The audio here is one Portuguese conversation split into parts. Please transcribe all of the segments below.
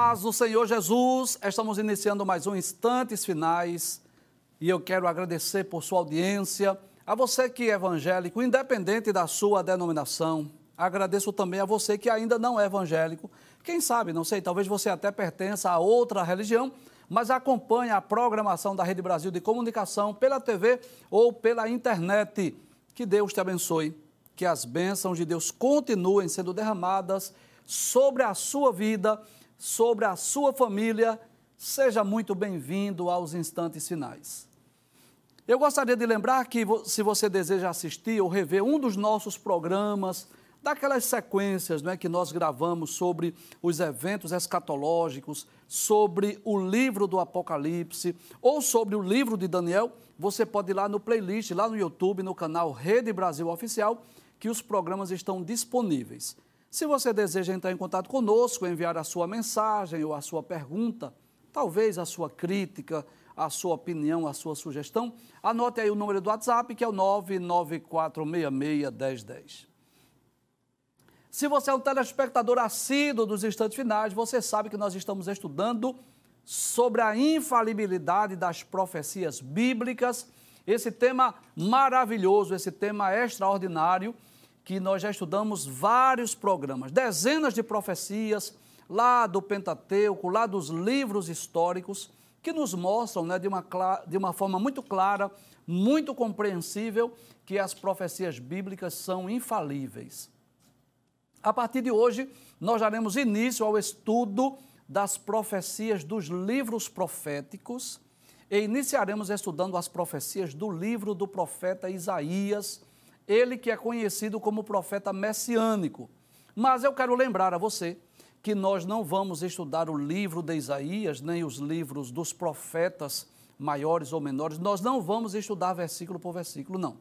Paz do Senhor Jesus, estamos iniciando mais um Instantes Finais e eu quero agradecer por sua audiência. A você que é evangélico, independente da sua denominação, agradeço também a você que ainda não é evangélico. Quem sabe, não sei, talvez você até pertença a outra religião, mas acompanhe a programação da Rede Brasil de Comunicação pela TV ou pela internet. Que Deus te abençoe, que as bênçãos de Deus continuem sendo derramadas sobre a sua vida, sobre a sua família. Seja muito bem-vindo aos instantes finais. Eu gostaria de lembrar que, se você deseja assistir ou rever um dos nossos programas, daquelas sequências né, que nós gravamos sobre os eventos escatológicos, sobre o livro do Apocalipse ou sobre o livro de Daniel, você pode ir lá no playlist, lá no YouTube, no canal Rede Brasil Oficial, que os programas estão disponíveis. Se você deseja entrar em contato conosco, enviar a sua mensagem ou a sua pergunta, talvez a sua crítica, a sua opinião, a sua sugestão, anote aí o número do WhatsApp, que é o 994661010. Se você é um telespectador assíduo dos instantes finais, você sabe que nós estamos estudando sobre a infalibilidade das profecias bíblicas, esse tema maravilhoso, esse tema extraordinário que nós já estudamos vários programas, dezenas de profecias lá do Pentateuco, lá dos livros históricos, que nos mostram né, de, uma, de uma forma muito clara, muito compreensível, que as profecias bíblicas são infalíveis. A partir de hoje, nós daremos início ao estudo das profecias dos livros proféticos e iniciaremos estudando as profecias do livro do profeta Isaías, ele que é conhecido como profeta messiânico. Mas eu quero lembrar a você que nós não vamos estudar o livro de Isaías, nem os livros dos profetas maiores ou menores, nós não vamos estudar versículo por versículo, não.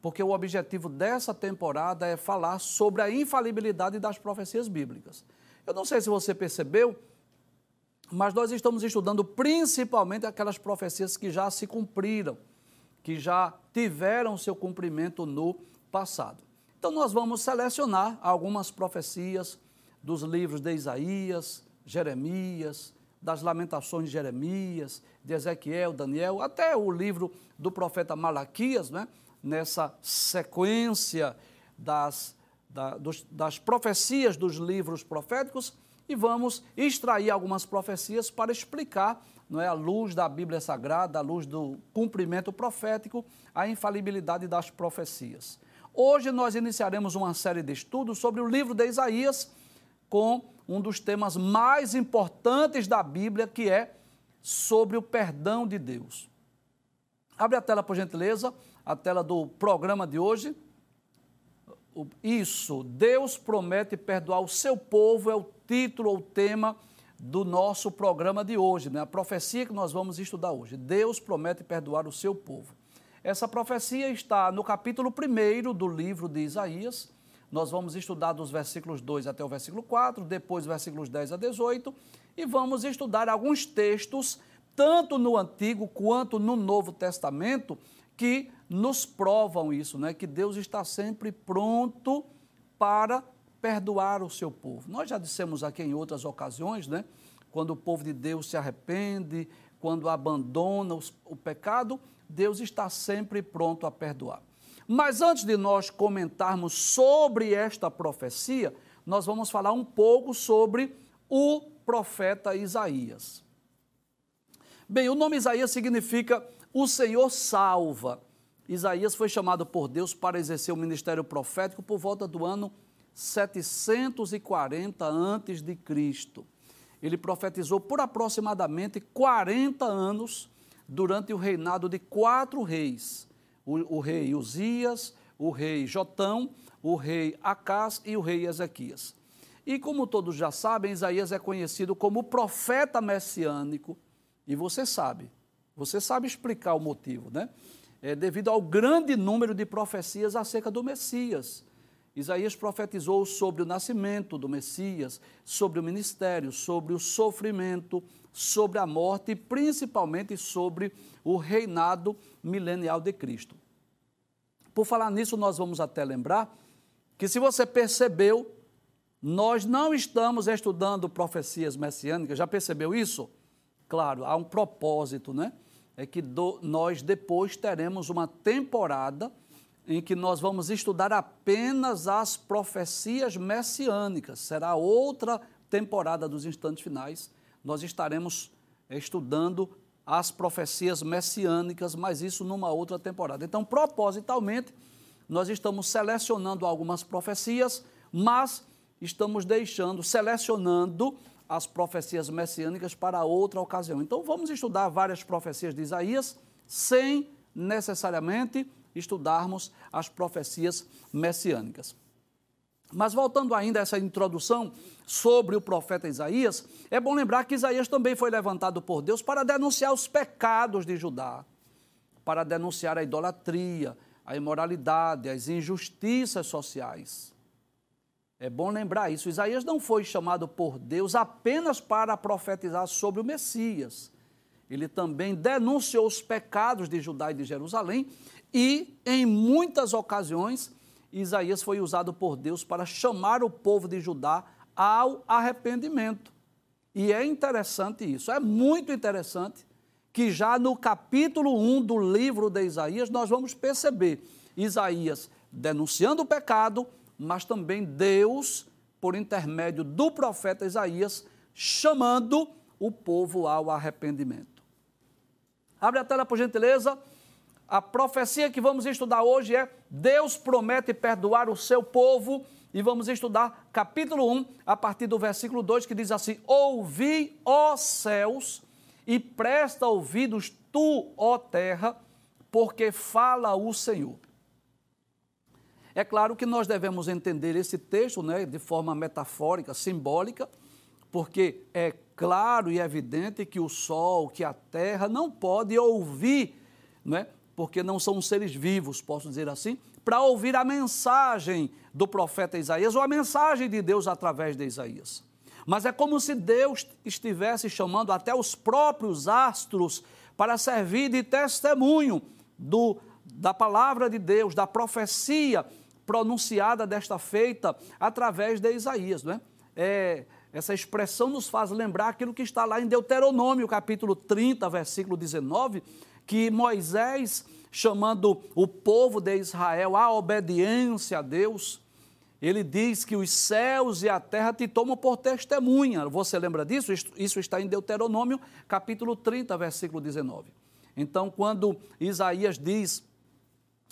Porque o objetivo dessa temporada é falar sobre a infalibilidade das profecias bíblicas. Eu não sei se você percebeu, mas nós estamos estudando principalmente aquelas profecias que já se cumpriram que já tiveram seu cumprimento no passado. Então, nós vamos selecionar algumas profecias dos livros de Isaías, Jeremias, das Lamentações de Jeremias, de Ezequiel, Daniel, até o livro do profeta Malaquias, né? nessa sequência das, da, dos, das profecias dos livros proféticos, e vamos extrair algumas profecias para explicar não é, à luz da Bíblia Sagrada, à luz do cumprimento profético, a infalibilidade das profecias. Hoje nós iniciaremos uma série de estudos sobre o livro de Isaías, com um dos temas mais importantes da Bíblia, que é sobre o perdão de Deus. Abre a tela, por gentileza, a tela do programa de hoje. Isso, Deus promete perdoar o seu povo, é o título ou tema do nosso programa de hoje, né? a profecia que nós vamos estudar hoje. Deus promete perdoar o seu povo. Essa profecia está no capítulo 1 do livro de Isaías. Nós vamos estudar dos versículos 2 até o versículo 4, depois versículos 10 a 18, e vamos estudar alguns textos, tanto no Antigo quanto no Novo Testamento, que nos provam isso, né? que Deus está sempre pronto para perdoar o seu povo. Nós já dissemos aqui em outras ocasiões, né? Quando o povo de Deus se arrepende, quando abandona os, o pecado, Deus está sempre pronto a perdoar. Mas antes de nós comentarmos sobre esta profecia, nós vamos falar um pouco sobre o profeta Isaías. Bem, o nome Isaías significa o Senhor salva. Isaías foi chamado por Deus para exercer o ministério profético por volta do ano 740 antes de Cristo. Ele profetizou por aproximadamente 40 anos durante o reinado de quatro reis: o, o rei Uzias, o rei Jotão, o rei Acás e o rei Ezequias. E como todos já sabem, Isaías é conhecido como profeta messiânico, e você sabe, você sabe explicar o motivo, né? É devido ao grande número de profecias acerca do Messias. Isaías profetizou sobre o nascimento do Messias, sobre o ministério, sobre o sofrimento, sobre a morte e principalmente sobre o reinado milenial de Cristo. Por falar nisso, nós vamos até lembrar que, se você percebeu, Nós não estamos estudando profecias messiânicas, já percebeu isso? Claro, há um propósito, né? É que do, nós depois teremos uma temporada em que nós vamos estudar apenas as profecias messiânicas. Será outra temporada dos instantes finais. Nós estaremos estudando as profecias messiânicas, mas isso numa outra temporada. Então, propositalmente, nós estamos selecionando algumas profecias, mas estamos deixando, selecionando as profecias messiânicas para outra ocasião. Então, vamos estudar várias profecias de Isaías sem necessariamente estudarmos as profecias messiânicas. Mas voltando ainda a essa introdução sobre o profeta Isaías, é bom lembrar que Isaías também foi levantado por Deus para denunciar os pecados de Judá, para denunciar a idolatria, a imoralidade, as injustiças sociais. É bom lembrar isso. Isaías não foi chamado por Deus apenas para profetizar sobre o Messias. Ele também denunciou os pecados de Judá e de Jerusalém e, em muitas ocasiões, Isaías foi usado por Deus para chamar o povo de Judá ao arrependimento. E é interessante isso, é muito interessante que já no capítulo 1 do livro de Isaías nós vamos perceber Isaías denunciando o pecado, mas também Deus, por intermédio do profeta Isaías, chamando o povo ao arrependimento. Abre a tela, por gentileza. A profecia que vamos estudar hoje é: Deus promete perdoar o seu povo. E vamos estudar capítulo 1, a partir do versículo 2, que diz assim: Ouvi, ó céus, e presta ouvidos tu, ó terra, porque fala o Senhor. É claro que nós devemos entender esse texto né, de forma metafórica, simbólica, porque é claro e evidente que o sol, que a terra não pode ouvir, né, porque não são seres vivos, posso dizer assim, para ouvir a mensagem do profeta Isaías ou a mensagem de Deus através de Isaías. Mas é como se Deus estivesse chamando até os próprios astros para servir de testemunho do, da palavra de Deus, da profecia pronunciada desta feita através de Isaías. Não é? é? Essa expressão nos faz lembrar aquilo que está lá em Deuteronômio, capítulo 30, versículo 19, que Moisés, chamando o povo de Israel à obediência a Deus, ele diz que os céus e a terra te tomam por testemunha. Você lembra disso? Isso está em Deuteronômio, capítulo 30, versículo 19. Então, quando Isaías diz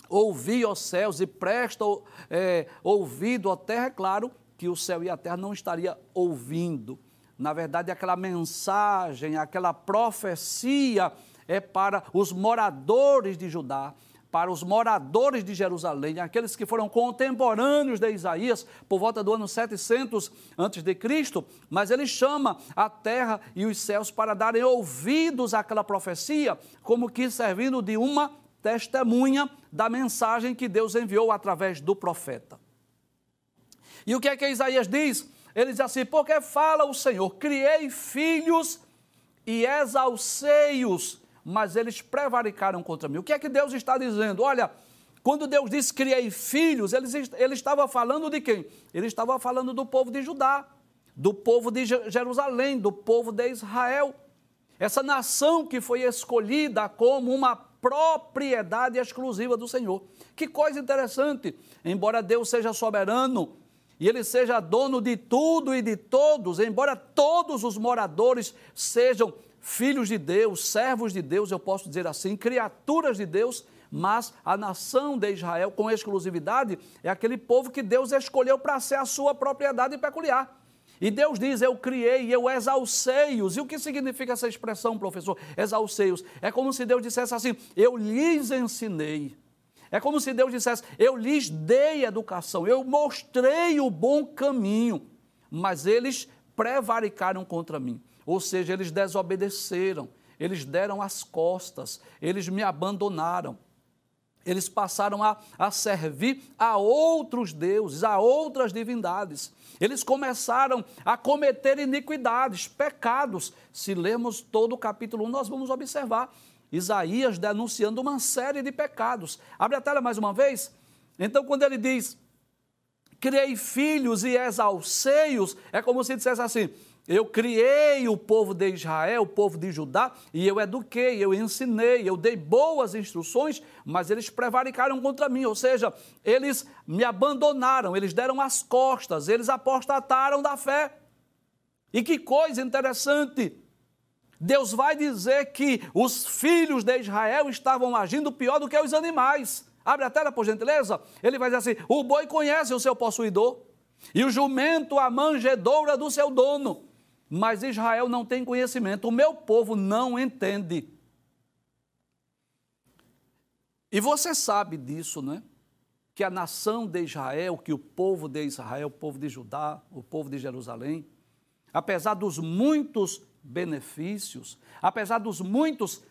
Ouvi, ó céus, e presta é, ouvido, ó terra, é claro que o céu e a terra não estaria ouvindo. Na verdade, aquela mensagem, aquela profecia é para os moradores de Judá, para os moradores de Jerusalém, aqueles que foram contemporâneos de Isaías por volta do ano 700 a.C., mas ele chama a terra e os céus para darem ouvidos àquela profecia, como que servindo de uma testemunha da mensagem que Deus enviou através do profeta. E o que é que Isaías diz? Ele diz assim: Porque fala o Senhor, criei filhos e exalcei-os, mas eles prevaricaram contra mim. O que é que Deus está dizendo? Olha, quando Deus disse criei filhos, ele, ele estava falando de quem? Ele estava falando do povo de Judá, do povo de Jerusalém, do povo de Israel. Essa nação que foi escolhida como uma propriedade exclusiva do Senhor. Que coisa interessante! Embora Deus seja soberano e Ele seja dono de tudo e de todos, embora todos os moradores sejam filhos de Deus, servos de Deus, eu posso dizer assim, criaturas de Deus, mas a nação de Israel, com exclusividade, é aquele povo que Deus escolheu para ser a sua propriedade peculiar. E Deus diz: Eu criei, eu exalcei-os. E o que significa essa expressão, professor? Exalcei-os. É como se Deus dissesse assim: Eu lhes ensinei. É como se Deus dissesse: Eu lhes dei educação, eu mostrei o bom caminho, mas eles prevaricaram contra mim. Ou seja, eles desobedeceram, eles deram as costas, eles me abandonaram eles passaram a, a servir a outros deuses, a outras divindades. Eles começaram a cometer iniquidades, pecados. Se lermos todo o capítulo 1, nós vamos observar Isaías denunciando uma série de pecados. Abre a tela mais uma vez. Então, quando ele diz criei filhos e exalcei-os, é como se dissesse assim: eu criei o povo de Israel, o povo de Judá, e eu eduquei, eu ensinei, eu dei boas instruções, mas eles prevaricaram contra mim, ou seja, eles me abandonaram, eles deram as costas, eles apostataram da fé. E que coisa interessante! Deus vai dizer que os filhos de Israel estavam agindo pior do que os animais. Abre a tela, por gentileza. Ele vai dizer assim: o boi conhece o seu possuidor, e o jumento a manjedoura do seu dono mas Israel não tem conhecimento, o meu povo não entende. E você sabe disso, não é? Que a nação de Israel, que o povo de Israel, o povo de Judá, o povo de Jerusalém, apesar dos muitos benefícios, apesar dos muitos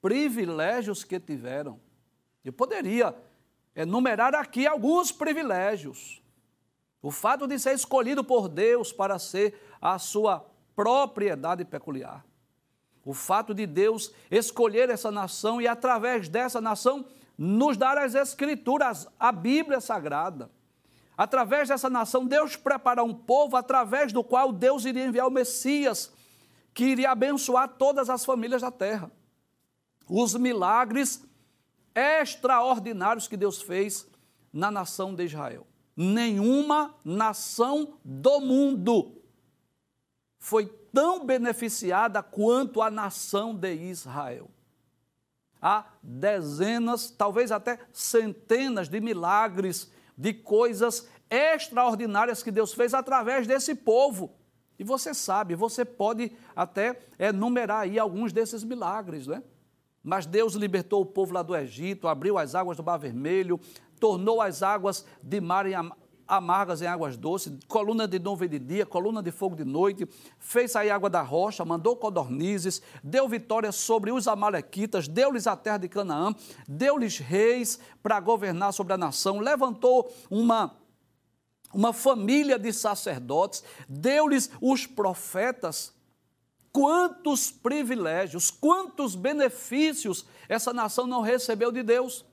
privilégios que tiveram, eu poderia enumerar aqui alguns privilégios. O fato de ser escolhido por Deus para ser a sua propriedade peculiar. O fato de Deus escolher essa nação e, através dessa nação, nos dar as Escrituras, a Bíblia Sagrada. Através dessa nação, Deus preparou um povo através do qual Deus iria enviar o Messias, que iria abençoar todas as famílias da terra. Os milagres extraordinários que Deus fez na nação de Israel. Nenhuma nação do mundo foi tão beneficiada quanto a nação de Israel. Há dezenas, talvez até centenas de milagres, de coisas extraordinárias que Deus fez através desse povo. E você sabe, você pode até enumerar aí alguns desses milagres, né? Mas Deus libertou o povo lá do Egito, abriu as águas do Mar Vermelho, tornou as águas de mar em amargas em águas doces, coluna de nuvem de dia, coluna de fogo de noite, fez sair água da rocha, mandou codornizes, deu vitória sobre os amalequitas, deu-lhes a terra de Canaã, deu-lhes reis para governar sobre a nação, levantou uma uma família de sacerdotes, deu-lhes os profetas. Quantos privilégios, quantos benefícios essa nação não recebeu de Deus.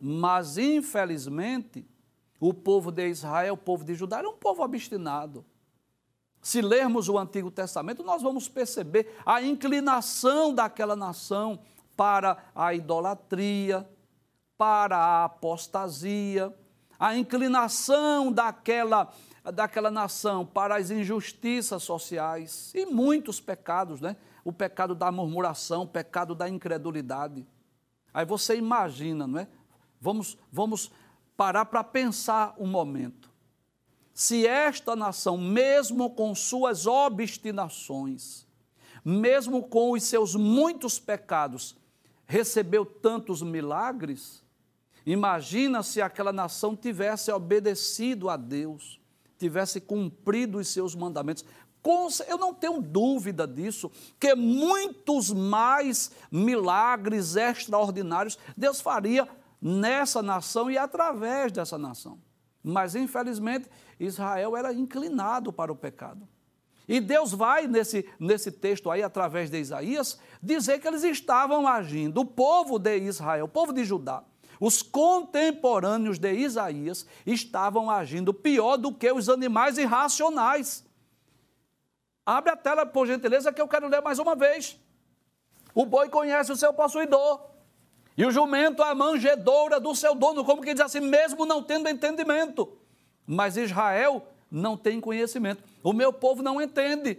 Mas, infelizmente, o povo de Israel, o povo de Judá, era um povo obstinado. Se lermos o Antigo Testamento, nós vamos perceber a inclinação daquela nação para a idolatria, para a apostasia, a inclinação daquela, daquela nação para as injustiças sociais e muitos pecados, né? O pecado da murmuração, o pecado da incredulidade. Aí você imagina, não é? Vamos, vamos parar para pensar um momento. Se esta nação, mesmo com suas obstinações, mesmo com os seus muitos pecados, recebeu tantos milagres, imagina se aquela nação tivesse obedecido a Deus, tivesse cumprido os seus mandamentos. Eu não tenho dúvida disso, que muitos mais milagres extraordinários Deus faria nessa nação e através dessa nação. Mas, infelizmente, Israel era inclinado para o pecado. E Deus vai, nesse, nesse texto aí, através de Isaías, dizer que eles estavam agindo, o povo de Israel, o povo de Judá, os contemporâneos de Isaías, estavam agindo pior do que os animais irracionais. Abre a tela, por gentileza, que eu quero ler mais uma vez. O boi conhece o seu possuidor e o jumento a manjedoura do seu dono, como que diz assim, mesmo não tendo entendimento. Mas Israel não tem conhecimento. O meu povo não entende.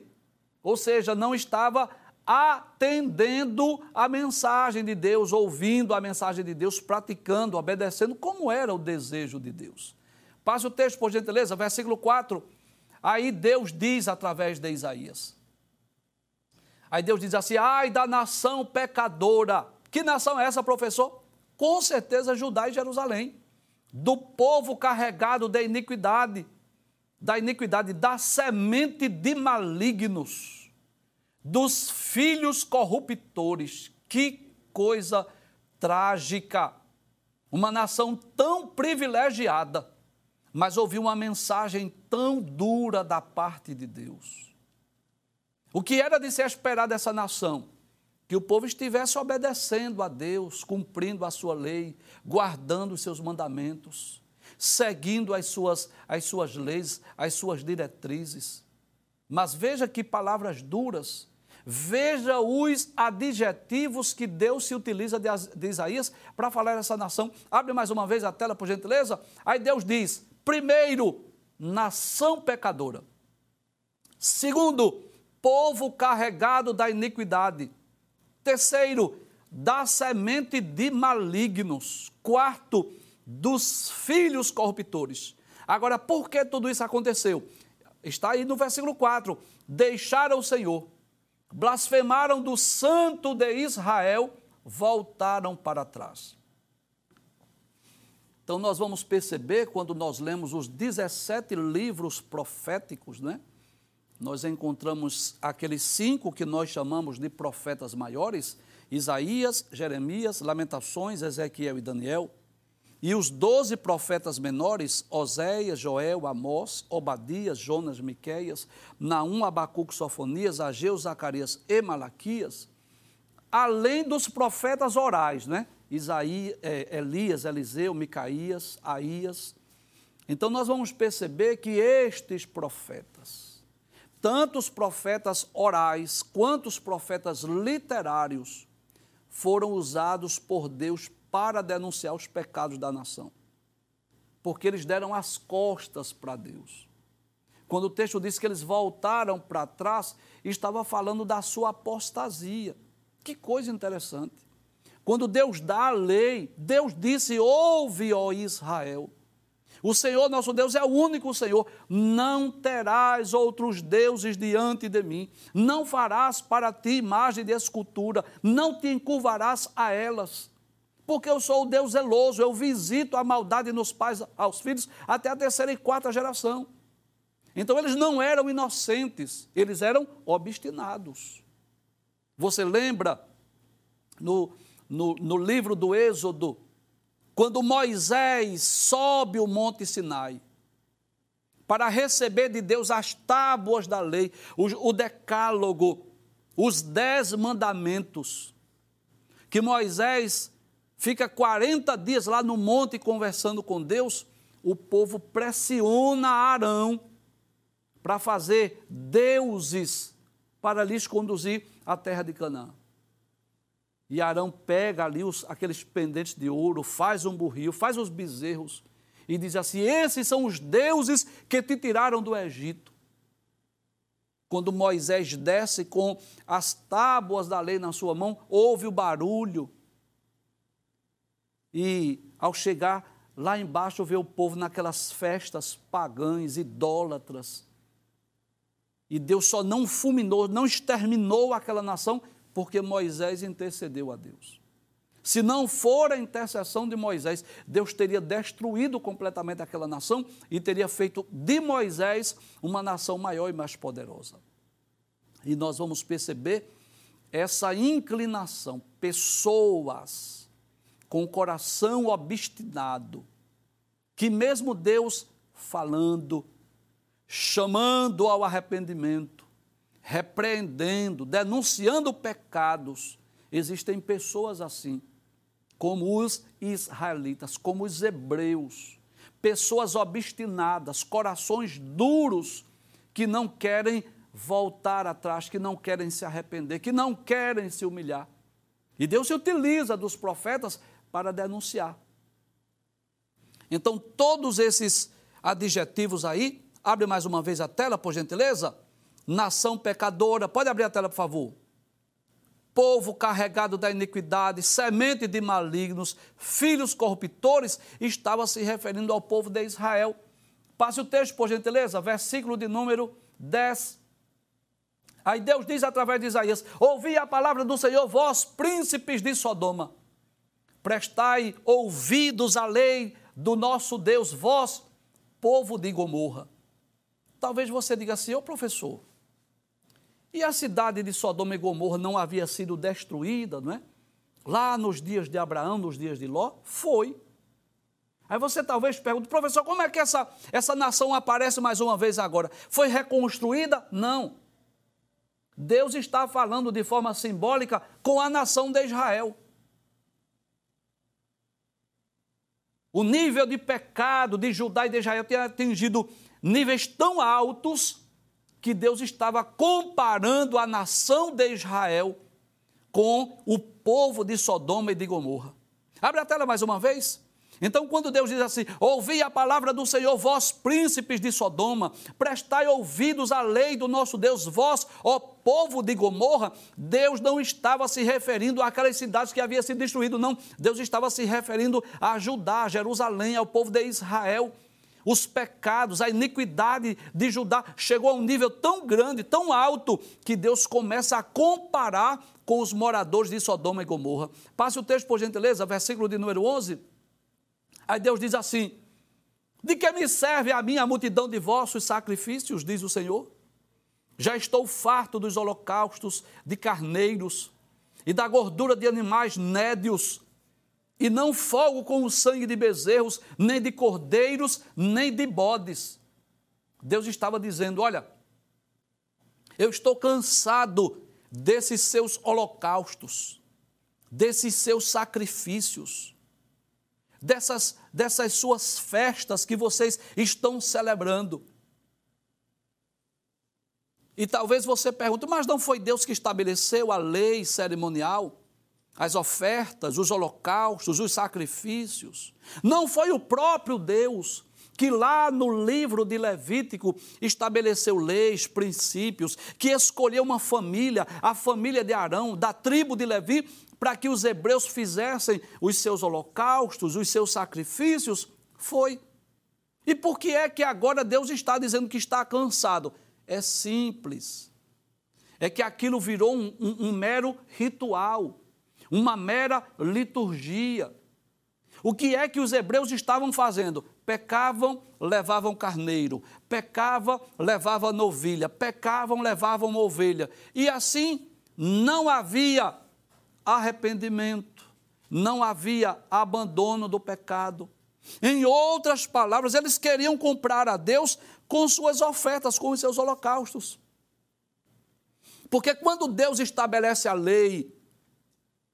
Ou seja, não estava atendendo a mensagem de Deus, ouvindo a mensagem de Deus, praticando, obedecendo, como era o desejo de Deus. Passe o texto, por gentileza, versículo 4. Aí Deus diz através de Isaías. Aí Deus diz assim: ai da nação pecadora que nação é essa, professor? Com certeza Judá e Jerusalém. Do povo carregado da iniquidade, da iniquidade, da semente de malignos, dos filhos corruptores. Que coisa trágica! Uma nação tão privilegiada, mas ouviu uma mensagem tão dura da parte de Deus. O que era de se esperar dessa nação? que o povo estivesse obedecendo a Deus, cumprindo a sua lei, guardando os seus mandamentos. seguindo as suas, as suas leis, as suas diretrizes. Mas veja que palavras duras. Veja os adjetivos que Deus se utiliza de, Isaías para falar essa nação. Abre mais uma vez a tela, por gentileza. Aí Deus diz: primeiro, nação pecadora. Segundo, povo carregado da iniquidade. Terceiro, da semente de malignos. Quarto, dos filhos corruptores. Agora, por que tudo isso aconteceu? Está aí no versículo 4: deixaram o Senhor, blasfemaram do Santo de Israel, voltaram para trás. Então, nós vamos perceber, quando nós lemos os 17 livros proféticos, né? Nós encontramos aqueles cinco que nós chamamos de profetas maiores: Isaías, Jeremias, Lamentações, Ezequiel e Daniel. E os doze profetas menores, Oséias, Joel, Amós, Obadias, Jonas, Miqueias, Naum, Abacuque, Sofonias, Ageu, Zacarias e Malaquias, além dos profetas orais, né? Isaías, é, Elias, Eliseu, Micaías, Aías. Então nós vamos perceber que estes profetas, tanto os profetas orais quanto os profetas literários, foram usados por Deus para denunciar os pecados da nação. Porque eles deram as costas para Deus. Quando o texto diz que eles voltaram para trás, estava falando da sua apostasia. Que coisa interessante. Quando Deus dá a lei, Deus disse: Ouve, ó Israel. O Senhor nosso Deus é o único Senhor. Não terás outros deuses diante de mim. Não farás para ti imagem de escultura. Não te encurvarás a elas porque eu sou o Deus zeloso, eu visito a maldade nos pais aos filhos até a terceira e quarta geração. Então eles não eram inocentes, eles eram obstinados. Você lembra no, no, no livro do Êxodo, quando Moisés sobe o Monte Sinai para receber de Deus as tábuas da lei, o, o decálogo, os dez mandamentos, que Moisés fica 40 dias lá no monte conversando com Deus, o povo pressiona Arão para fazer deuses para lhes conduzir à terra de Canaã. E Arão pega ali os, aqueles pendentes de ouro, faz um burril, faz os bezerros e diz assim: Esses são os deuses que te tiraram do Egito. Quando Moisés desce com as tábuas da lei na sua mão, ouve o barulho e ao chegar lá embaixo, vê o povo naquelas festas pagãs, idólatras. E Deus só não fulminou, não exterminou aquela nação, porque Moisés intercedeu a Deus. Se não for a intercessão de Moisés, Deus teria destruído completamente aquela nação e teria feito de Moisés uma nação maior e mais poderosa. E nós vamos perceber essa inclinação, pessoas com o coração obstinado, que mesmo Deus falando, chamando ao arrependimento, repreendendo, denunciando pecados, existem pessoas assim, como os israelitas, como os hebreus, pessoas obstinadas, corações duros, que não querem voltar atrás, que não querem se arrepender, que não querem se humilhar. E Deus se utiliza dos profetas para denunciar. Então, todos esses adjetivos aí, abre mais uma vez a tela, por gentileza. Nação pecadora, pode abrir a tela, por favor. Povo carregado da iniquidade, semente de malignos, filhos corruptores, estava se referindo ao povo de Israel. Passe o texto, por gentileza, versículo de número 10. Aí Deus diz através de Isaías: Ouvi a palavra do Senhor, vós príncipes de Sodoma prestai ouvidos à lei do nosso Deus, vós, povo de Gomorra. Talvez você diga assim, ô professor, e a cidade de Sodoma e Gomorra não havia sido destruída, não é? Lá nos dias de Abraão, nos dias de Ló? Foi. Aí você talvez pergunte, professor, como é que essa, essa nação aparece mais uma vez agora? Foi reconstruída? Não. Deus está falando de forma simbólica com a nação de Israel. O nível de pecado de Judá e de Israel tinha atingido níveis tão altos que Deus estava comparando a nação de Israel com o povo de Sodoma e de Gomorra. Abre a tela mais uma vez. Então, quando Deus diz assim: Ouvi a palavra do Senhor, vós príncipes de Sodoma, prestai ouvidos à lei do nosso Deus, vós, ó povo de Gomorra, Deus não estava se referindo àquelas cidades que haviam sido destruídas, não. Deus estava se referindo a Judá, a Jerusalém, ao povo de Israel. Os pecados, a iniquidade de Judá chegou a um nível tão grande, tão alto, que Deus começa a comparar com os moradores de Sodoma e Gomorra. Passe o texto, por gentileza, versículo de número 11. Aí Deus diz assim: De que me serve a minha multidão de vossos sacrifícios, diz o Senhor? Já estou farto dos holocaustos de carneiros e da gordura de animais nédios, e não folgo com o sangue de bezerros, nem de cordeiros, nem de bodes. Deus estava dizendo: Olha, eu estou cansado desses seus holocaustos, desses seus sacrifícios dessas, dessas suas festas que vocês estão celebrando. E talvez você pergunte, mas não foi Deus que estabeleceu a lei cerimonial, as ofertas, os holocaustos, os sacrifícios? Não foi o próprio Deus que lá no livro de Levítico estabeleceu leis, princípios, que escolheu uma família, a família de Arão, da tribo de Levi, para que os hebreus fizessem os seus holocaustos, os seus sacrifícios? Foi. E por que é que agora Deus está dizendo que está cansado? É simples. É que aquilo virou um, um, um mero ritual, uma mera liturgia. O que é que os hebreus estavam fazendo? Pecavam, levavam carneiro, pecavam, levavam novilha, pecavam, levavam ovelha. E assim não havia arrependimento, não havia abandono do pecado. Em outras palavras, eles queriam comprar a Deus com suas ofertas, com os seus holocaustos. Porque quando Deus estabelece a lei,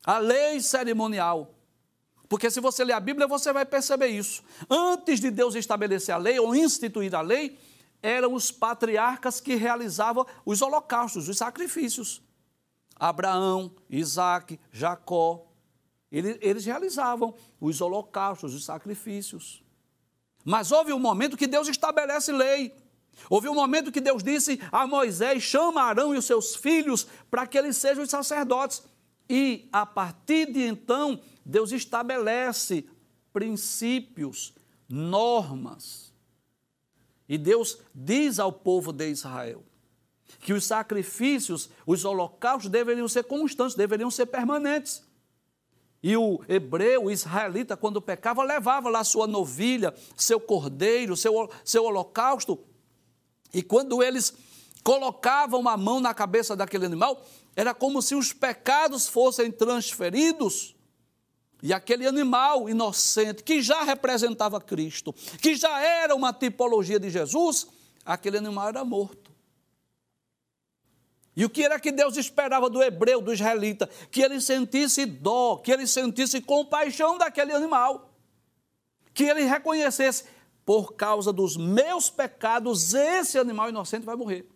a lei cerimonial, porque se você ler a Bíblia, você vai perceber isso. Antes de Deus estabelecer a lei ou instituir a lei, eram os patriarcas que realizavam os holocaustos, os sacrifícios. Abraão, Isaac, Jacó, eles, eles realizavam os holocaustos, os sacrifícios. Mas houve um momento que Deus estabelece lei. Houve um momento que Deus disse a Moisés: chama Arão e os seus filhos para que eles sejam os sacerdotes. E a partir de então, Deus estabelece princípios, normas. E Deus diz ao povo de Israel: que os sacrifícios, os holocaustos deveriam ser constantes, deveriam ser permanentes. E o hebreu, o israelita, quando pecava, levava lá sua novilha, seu cordeiro, seu, seu holocausto. E quando eles colocavam a mão na cabeça daquele animal, era como se os pecados fossem transferidos. E aquele animal inocente, que já representava Cristo, que já era uma tipologia de Jesus, aquele animal era morto. E o que era que Deus esperava do hebreu, do israelita? Que ele sentisse dó, que ele sentisse compaixão daquele animal. Que ele reconhecesse, por causa dos meus pecados, esse animal inocente vai morrer.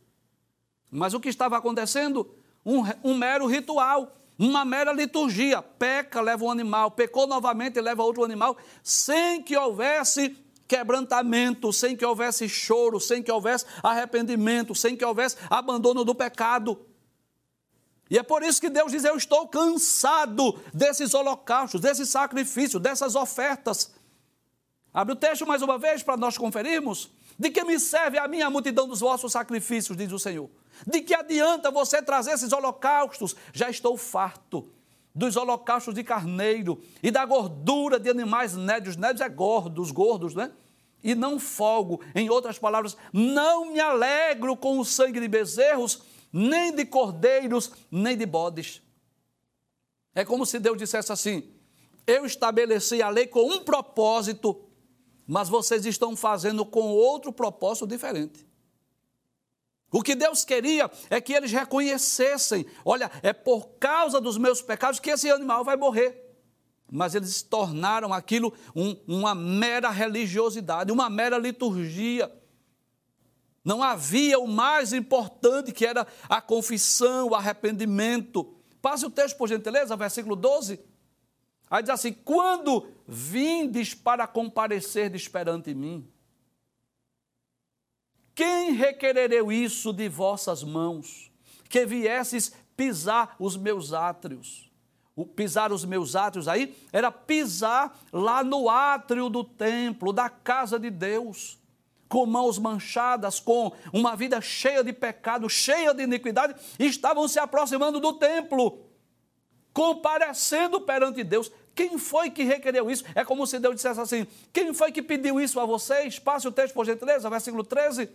Mas o que estava acontecendo? Um, um mero ritual, uma mera liturgia. Peca, leva um animal, pecou novamente, leva outro animal, sem que houvesse quebrantamento, sem que houvesse choro, sem que houvesse arrependimento, sem que houvesse abandono do pecado. E é por isso que Deus diz: Eu estou cansado desses holocaustos, desses sacrifícios, dessas ofertas. Abre o texto mais uma vez para nós conferirmos. De que me serve a minha multidão dos vossos sacrifícios, diz o Senhor? De que adianta você trazer esses holocaustos? Já estou farto dos holocaustos de carneiro e da gordura de animais nédios. Nédios é gordos, gordos, né? E não folgo. Em outras palavras, não me alegro com o sangue de bezerros, nem de cordeiros, nem de bodes. É como se Deus dissesse assim: Eu estabeleci a lei com um propósito, mas vocês estão fazendo com outro propósito diferente. O que Deus queria é que eles reconhecessem: olha, é por causa dos meus pecados que esse animal vai morrer. mas eles tornaram aquilo um, uma mera religiosidade, uma mera liturgia. Não havia o mais importante que era a confissão, o arrependimento. Passe o texto, por gentileza, versículo 12. Aí diz assim: Quando vindes para comparecer perante mim, quem requerereu isso de vossas mãos? Que viesses pisar os meus átrios. O pisar os meus átrios aí era pisar lá no átrio do templo, da casa de Deus com mãos manchadas, com uma vida cheia de pecado, cheia de iniquidade, estavam se aproximando do templo, comparecendo perante Deus. Quem foi que requereu isso? É como se Deus dissesse assim: quem foi que pediu isso a vocês? Passe o texto, por gentileza, versículo 13.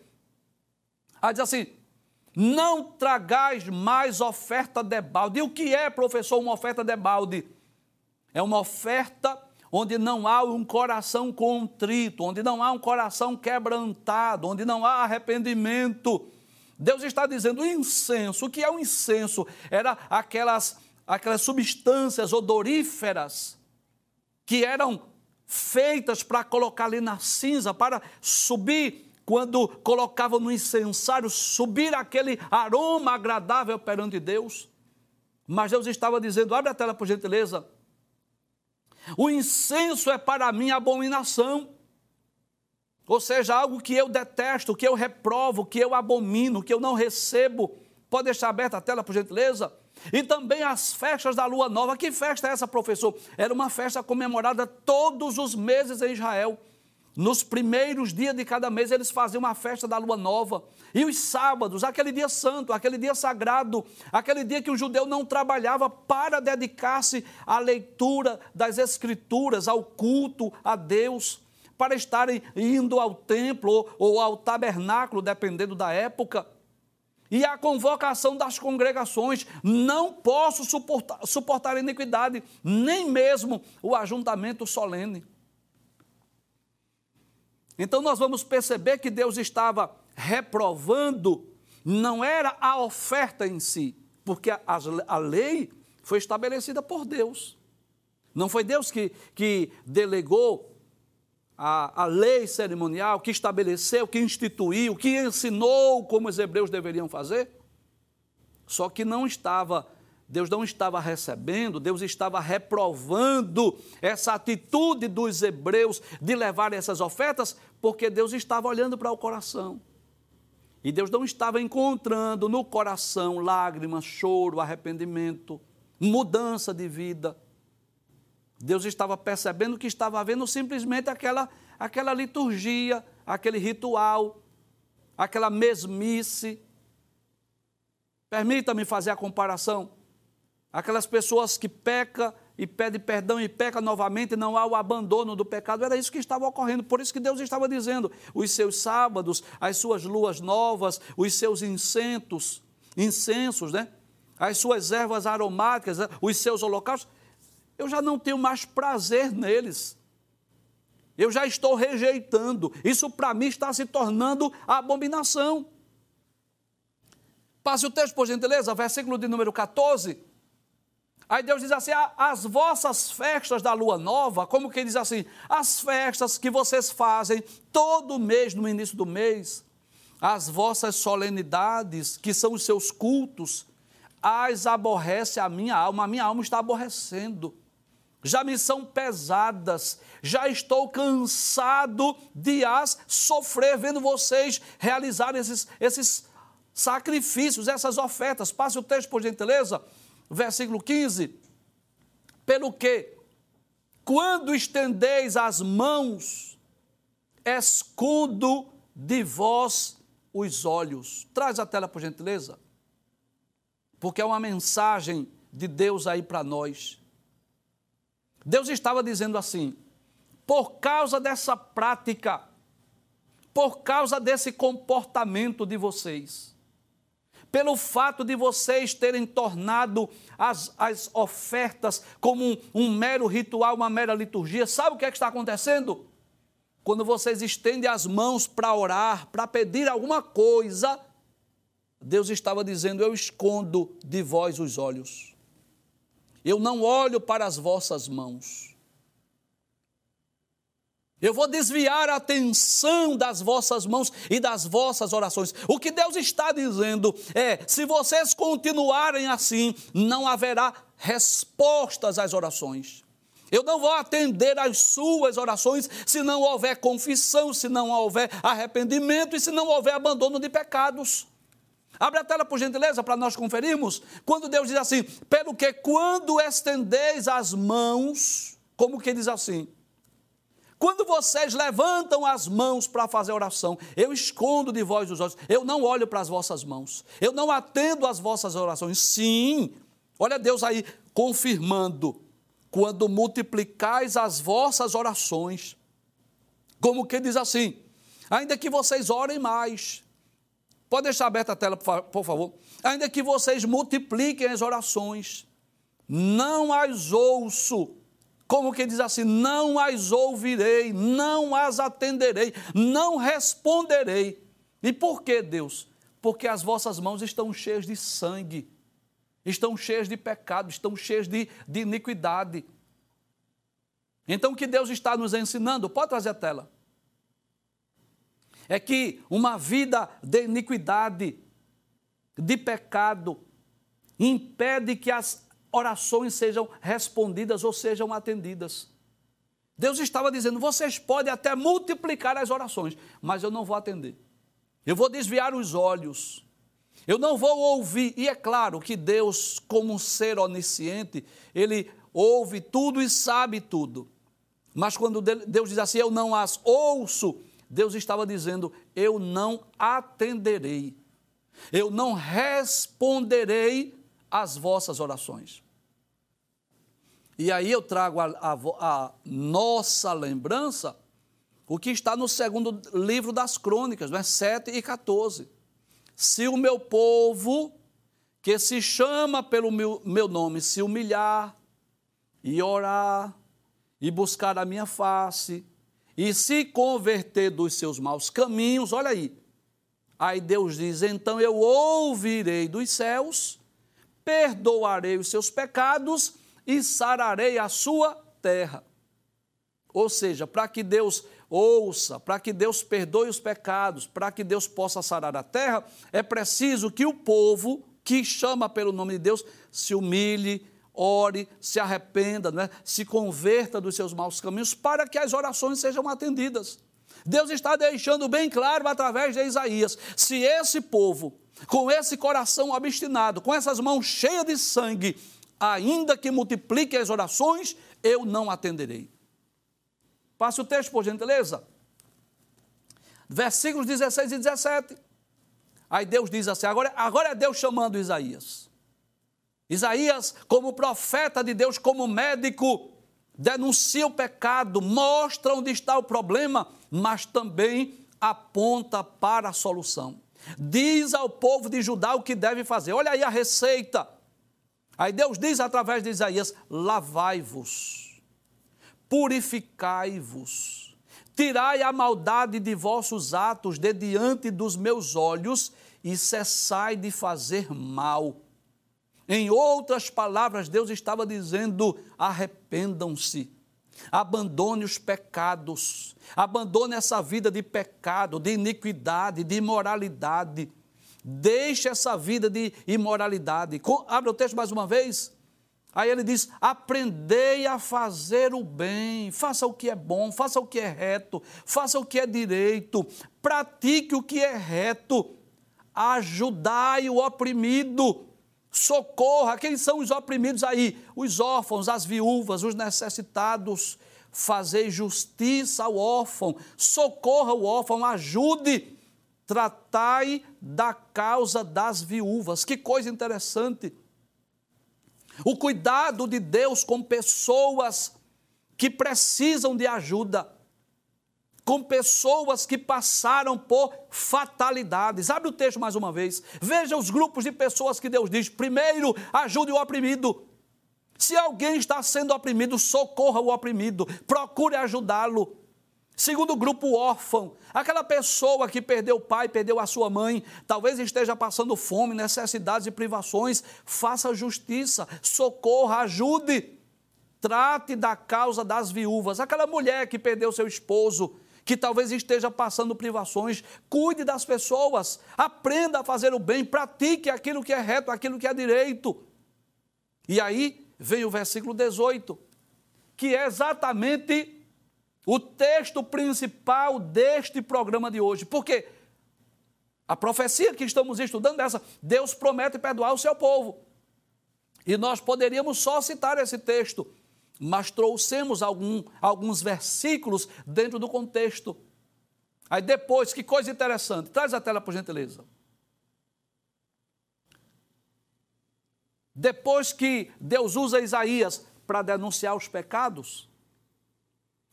Aí diz assim: não tragais mais oferta de balde. E o que é, professor, uma oferta de balde? É uma oferta onde não há um coração contrito, onde não há um coração quebrantado, onde não há arrependimento. Deus está dizendo o incenso. O que é o incenso? Era aquelas, aquelas substâncias odoríferas que eram feitas para colocar ali na cinza, para subir, quando colocavam no incensário, subir aquele aroma agradável perante Deus. Mas Deus estava dizendo: abre a tela por gentileza. O incenso é para mim abominação. Ou seja, algo que eu detesto, que eu reprovo, que eu abomino, que eu não recebo. Pode deixar aberta a tela, por gentileza? E também as festas da lua nova. Que festa é essa, professor? Era uma festa comemorada todos os meses em Israel. Nos primeiros dias de cada mês, eles faziam uma festa da lua nova. E os sábados, aquele dia santo, aquele dia sagrado, aquele dia que o judeu não trabalhava para dedicar-se à leitura das Escrituras, ao culto a Deus, para estarem indo ao templo ou ao tabernáculo, dependendo da época. E a convocação das congregações, não posso suportar, suportar iniquidade, nem mesmo o ajuntamento solene. Então nós vamos perceber que Deus estava reprovando, não era a oferta em si, porque a, a lei foi estabelecida por Deus. Não foi Deus que, que delegou a, a lei cerimonial, que estabeleceu, que instituiu, que ensinou como os hebreus deveriam fazer? Só que não estava Deus não estava recebendo, Deus estava reprovando essa atitude dos hebreus de levar essas ofertas, porque Deus estava olhando para o coração. E Deus não estava encontrando no coração lágrimas, choro, arrependimento, mudança de vida. Deus estava percebendo que estava havendo simplesmente aquela, aquela liturgia, aquele ritual, aquela mesmice. Permita-me fazer a comparação aquelas pessoas que pecam e pedem perdão e peca novamente, não há o abandono do pecado. Era isso que estava ocorrendo. Por isso que Deus estava dizendo: os seus sábados, as suas luas novas, os seus incensos, incensos, né? As suas ervas aromáticas, né? os seus holocaustos, eu já não tenho mais prazer neles. Eu já estou rejeitando. Isso para mim está se tornando abominação. Passe o texto, por gentileza, versículo de número 14. Aí Deus diz assim: ah, as vossas festas da lua nova, como que diz assim? As festas que vocês fazem todo mês, no início do mês, as vossas solenidades, que são os seus cultos, as aborrece a minha alma, a minha alma está aborrecendo. Já me são pesadas, já estou cansado de as sofrer, vendo vocês realizarem esses, esses sacrifícios, essas ofertas. Passe o texto, por gentileza versículo 15: Pelo que, quando estendeis as mãos, escondo de vós os olhos. Traz a tela, por gentileza. Porque é uma mensagem de Deus aí para nós. Deus estava dizendo assim: por causa dessa prática, por causa desse comportamento de vocês, pelo fato de vocês terem tornado as, as ofertas como um, um mero ritual, uma mera liturgia. Sabe o que, é que está acontecendo? Quando vocês estendem as mãos para orar, para pedir alguma coisa, Deus estava dizendo: Eu escondo de vós os olhos. Eu não olho para as vossas mãos. Eu vou desviar a atenção das vossas mãos e das vossas orações. O que Deus está dizendo é: se vocês continuarem assim, não haverá respostas às orações. Eu não vou atender às suas orações se não houver confissão, se não houver arrependimento e se não houver abandono de pecados. Abre a tela, por gentileza, para nós conferirmos. Quando Deus diz assim: pelo que quando estendeis as mãos, como que diz assim? Quando vocês levantam as mãos para fazer oração, eu escondo de vós os olhos, eu não olho para as vossas mãos, eu não atendo às vossas orações. Sim, olha Deus aí confirmando, quando multiplicais as vossas orações, como que diz assim, ainda que vocês orem mais, pode deixar aberta a tela, por favor, ainda que vocês multipliquem as orações, não as ouço como que diz assim: não as ouvirei, não as atenderei, não responderei. E por que, Deus? Porque as vossas mãos estão cheias de sangue, estão cheias de pecado, estão cheias de, de iniquidade. Então, o que Deus está nos ensinando? Pode trazer a tela. É que uma vida de iniquidade, de pecado, impede que as orações sejam respondidas ou sejam atendidas. Deus estava dizendo: vocês podem até multiplicar as orações, mas eu não vou atender. Eu vou desviar os olhos. Eu não vou ouvir. E é claro que Deus, como um ser onisciente, ele ouve tudo e sabe tudo. Mas quando Deus diz assim, eu não as ouço, Deus estava dizendo, eu não atenderei. Eu não responderei as vossas orações. E aí eu trago a, a, a, nossa lembrança, o que está no segundo livro das crônicas, né? 7 e 14. Se o meu povo, que se chama pelo meu, meu nome, se humilhar e orar e buscar a minha face e se converter dos seus maus caminhos, olha aí. Aí Deus diz: então eu ouvirei dos céus perdoarei os seus pecados e sararei a sua terra. Ou seja, para que Deus ouça, para que Deus perdoe os pecados, para que Deus possa sarar a terra, é preciso que o povo que chama pelo nome de Deus se humilhe, ore, se arrependa, né? se converta dos seus maus caminhos, para que as orações sejam atendidas. Deus está deixando bem claro através de Isaías: se esse povo com esse coração obstinado, com essas mãos cheias de sangue, ainda que multiplique as orações, eu não atenderei. Passe o texto, por gentileza. Versículos 16 e 17. Aí Deus diz assim: agora, agora é Deus chamando Isaías. Isaías, como profeta de Deus, como médico, denuncia o pecado, mostra onde está o problema, mas também aponta para a solução. Diz ao povo de Judá o que deve fazer. Olha aí a receita. Aí Deus diz através de Isaías: lavai-vos, purificai-vos, tirai a maldade de vossos atos de diante dos meus olhos e cessai de fazer mal. Em outras palavras, Deus estava dizendo: arrependam-se Abandone os pecados, abandone essa vida de pecado, de iniquidade, de imoralidade. Deixe essa vida de imoralidade. Abre o texto mais uma vez. Aí ele diz: aprendei a fazer o bem, faça o que é bom, faça o que é reto, faça o que é direito, pratique o que é reto, ajudai o oprimido, socorra. Quem são os oprimidos aí? Os órfãos, as viúvas, os necessitados. Fazer justiça ao órfão, socorra o órfão, ajude, tratai da causa das viúvas. Que coisa interessante. O cuidado de Deus com pessoas que precisam de ajuda com pessoas que passaram por fatalidades. Abre o texto mais uma vez. Veja os grupos de pessoas que Deus diz: primeiro, ajude o oprimido. Se alguém está sendo oprimido, socorra o oprimido, procure ajudá-lo. Segundo grupo, órfão. Aquela pessoa que perdeu o pai, perdeu a sua mãe, talvez esteja passando fome, necessidades e privações. Faça justiça, socorra, ajude. Trate da causa das viúvas. Aquela mulher que perdeu seu esposo, que talvez esteja passando privações, cuide das pessoas, aprenda a fazer o bem, pratique aquilo que é reto, aquilo que é direito. E aí vem o versículo 18, que é exatamente o texto principal deste programa de hoje. Porque a profecia que estamos estudando é essa: Deus promete perdoar o seu povo. E nós poderíamos só citar esse texto, mas trouxemos algum, alguns versículos dentro do contexto. Aí depois, que coisa interessante, traz a tela por gentileza. Depois que Deus usa Isaías para denunciar os pecados,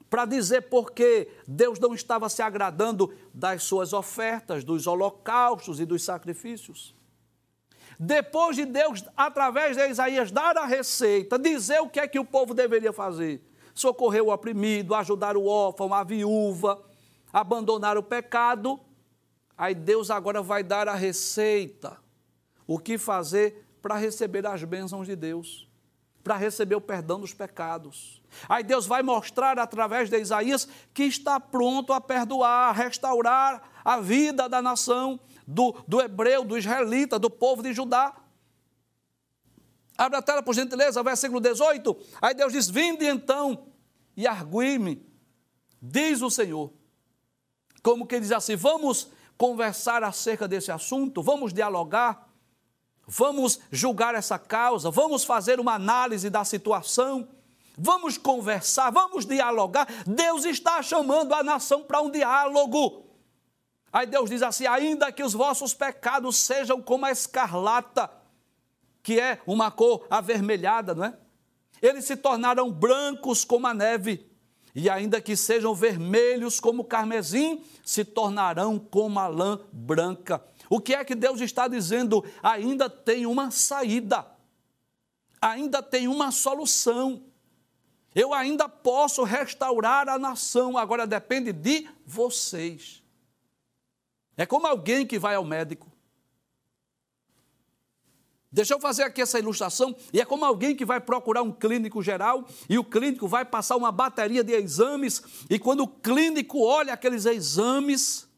para dizer porque Deus não estava se agradando das suas ofertas, dos holocaustos e dos sacrifícios. Depois de Deus, através de Isaías, dar a receita, dizer o que é que o povo deveria fazer: socorrer o oprimido, ajudar o órfão, a viúva, abandonar o pecado. Aí Deus agora vai dar a receita, o que fazer para receber as bênçãos de Deus para receber o perdão dos pecados. Aí Deus vai mostrar através de Isaías que está pronto a perdoar, a restaurar a vida da nação, do, do hebreu, do israelita, do povo de Judá. Abre a tela, por gentileza, versículo 18. Aí Deus diz: Vinde então e argui-me, diz o Senhor. Como que diz assim: Vamos conversar acerca desse assunto, vamos dialogar vamos julgar essa causa, vamos fazer uma análise da situação, vamos conversar, vamos dialogar. Deus está chamando a nação para um diálogo. Aí Deus diz assim: ainda que os vossos pecados sejam como a escarlata, que é uma cor avermelhada, não é? Eles se tornarão brancos como a neve, e ainda que sejam vermelhos como o carmesim, se tornarão como a lã branca. O que é que Deus está dizendo? Ainda tem uma saída, ainda tem uma solução. Eu ainda posso restaurar a nação, agora depende de vocês. É como alguém que vai ao médico. Deixa eu fazer aqui essa ilustração. E é como alguém que vai procurar um clínico geral e o clínico vai passar uma bateria de exames. E quando o clínico olha aqueles exames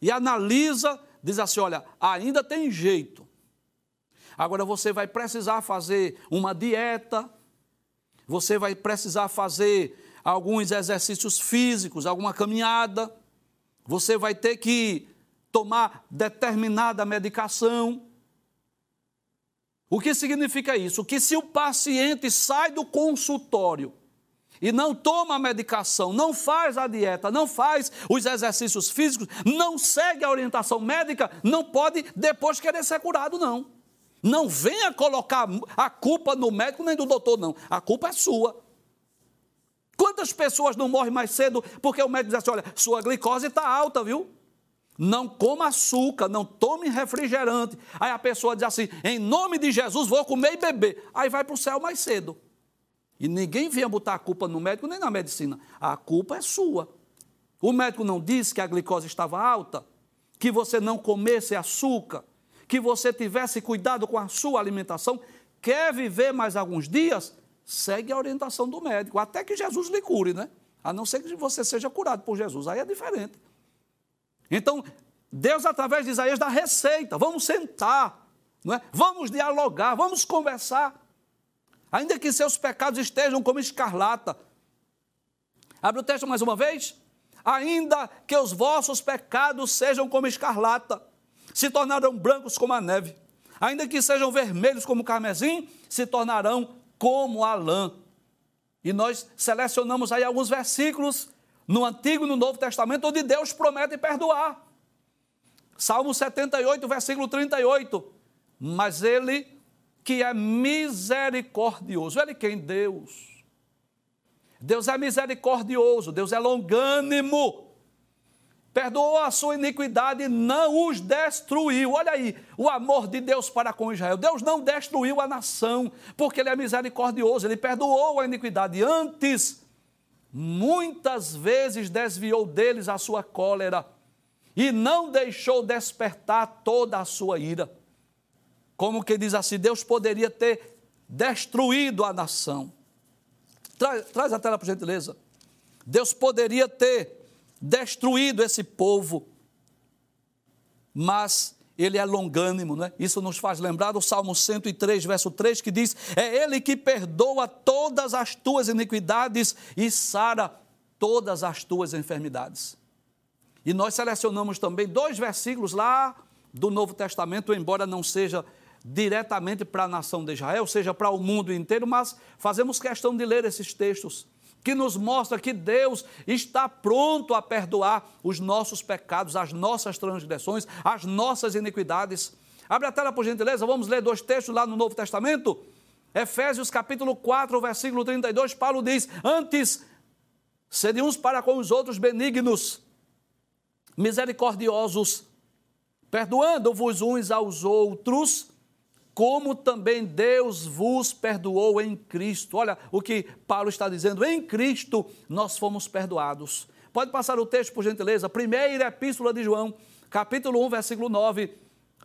e analisa, diz assim: olha, ainda tem jeito. Agora você vai precisar fazer uma dieta, você vai precisar fazer alguns exercícios físicos, alguma caminhada, você vai ter que tomar determinada medicação. O que significa isso? Que se o paciente sai do consultório e não toma a medicação, não faz a dieta, não faz os exercícios físicos, não segue a orientação médica, não pode depois querer ser curado, não. Não venha colocar a culpa no médico nem do doutor, não. A culpa é sua. Quantas pessoas não morrem mais cedo porque o médico diz assim: olha, sua glicose está alta, viu? Não coma açúcar, não tome refrigerante. Aí a pessoa diz assim: em nome de Jesus, vou comer e beber. Aí vai para o céu mais cedo. E ninguém venha botar a culpa no médico nem na medicina. A culpa é sua. O médico não disse que a glicose estava alta, que você não comesse açúcar, que você tivesse cuidado com a sua alimentação. Quer viver mais alguns dias? Segue a orientação do médico, até que Jesus lhe cure, né? A não ser que você seja curado por Jesus, aí é diferente. Então, Deus, através de Isaías, dá receita. Vamos sentar, não é? vamos dialogar, vamos conversar ainda que seus pecados estejam como escarlata. Abre o texto mais uma vez. Ainda que os vossos pecados sejam como escarlata, se tornarão brancos como a neve. Ainda que sejam vermelhos como o carmesim, se tornarão como a lã. E nós selecionamos aí alguns versículos no Antigo e no Novo Testamento onde Deus promete perdoar. Salmo 78, versículo 38. Mas ele que é misericordioso. Ele quem? Deus. Deus é misericordioso, Deus é longânimo. Perdoou a sua iniquidade e não os destruiu. Olha aí, o amor de Deus para com Israel. Deus não destruiu a nação, porque Ele é misericordioso, Ele perdoou a iniquidade antes muitas vezes desviou deles a sua cólera e não deixou despertar toda a sua ira. Como que diz assim, Deus poderia ter destruído a nação. Traz, traz a tela, por gentileza. Deus poderia ter destruído esse povo, mas ele é longânimo, né? Isso nos faz lembrar do Salmo 103, verso 3, que diz: É Ele que perdoa todas as tuas iniquidades e sara todas as tuas enfermidades. E nós selecionamos também dois versículos lá do Novo Testamento, embora não seja diretamente para a nação de Israel, seja para o mundo inteiro, mas fazemos questão de ler esses textos que nos mostra que Deus está pronto a perdoar os nossos pecados, as nossas transgressões, as nossas iniquidades. Abre a tela, por gentileza, vamos ler dois textos lá no Novo Testamento. Efésios capítulo 4, versículo 32, Paulo diz: Antes, sede uns para com os outros benignos, misericordiosos, perdoando-vos uns aos outros, como também Deus vos perdoou em Cristo. Olha o que Paulo está dizendo: em Cristo nós fomos perdoados. Pode passar o texto, por gentileza. Primeira epístola de João, capítulo 1, versículo 9.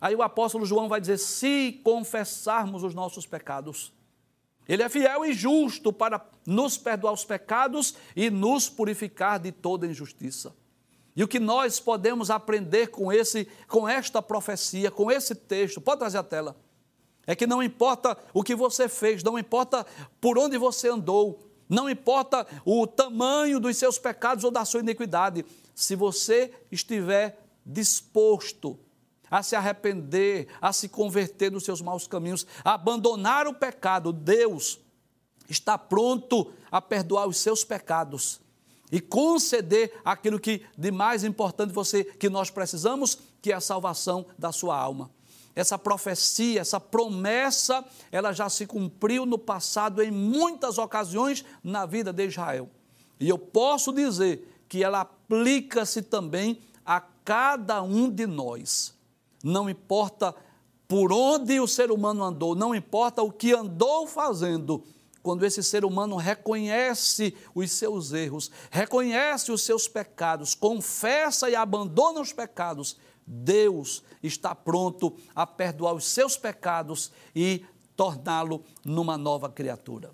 Aí o apóstolo João vai dizer: se confessarmos os nossos pecados, ele é fiel e justo para nos perdoar os pecados e nos purificar de toda injustiça. E o que nós podemos aprender com esse, com esta profecia, com esse texto, pode trazer a tela. É que não importa o que você fez, não importa por onde você andou, não importa o tamanho dos seus pecados ou da sua iniquidade, se você estiver disposto a se arrepender, a se converter dos seus maus caminhos, a abandonar o pecado, Deus está pronto a perdoar os seus pecados e conceder aquilo que de mais importante você que nós precisamos, que é a salvação da sua alma essa profecia, essa promessa, ela já se cumpriu no passado em muitas ocasiões na vida de Israel. E eu posso dizer que ela aplica-se também a cada um de nós. Não importa por onde o ser humano andou, não importa o que andou fazendo, quando esse ser humano reconhece os seus erros, reconhece os seus pecados, confessa e abandona os pecados, Deus está pronto a perdoar os seus pecados e torná-lo numa nova criatura.